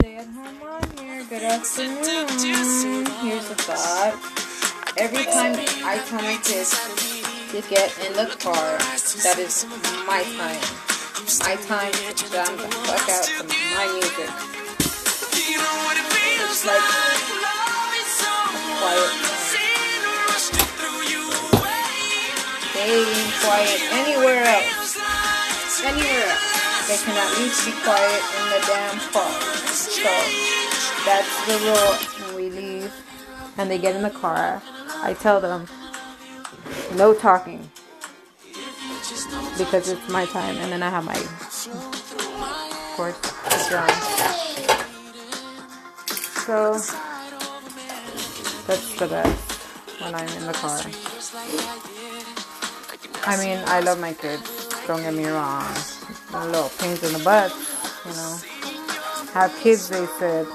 stay at home on here. Good afternoon. Here's a thought. Every time I tell my kids to get in the car, that is my time. My time to jam the fuck out to my music. It's like quiet They ain't quiet anywhere else. Anywhere else. They can at least be quiet in the damn car. So that's the rule. When we leave and they get in the car, I tell them no talking because it's my time, and then I have my, course, drum. So that's the best when I'm in the car. I mean, I love my kids. Don't get me wrong. A little pains in the butt, you know. Have kids, they said.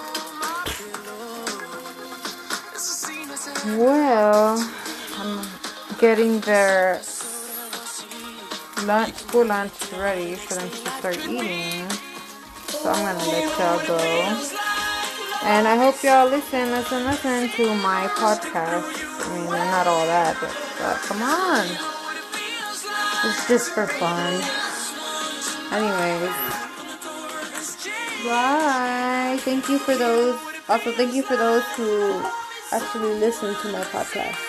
Well, I'm getting their lunch, school lunch ready for them to start eating. So I'm gonna let y'all go. And I hope y'all listen, listen, listen to my podcast. I mean, not all that, but, but come on. It's just for fun. Anyways. Bye. Thank you for those. Also, thank you for those who actually listen to my podcast.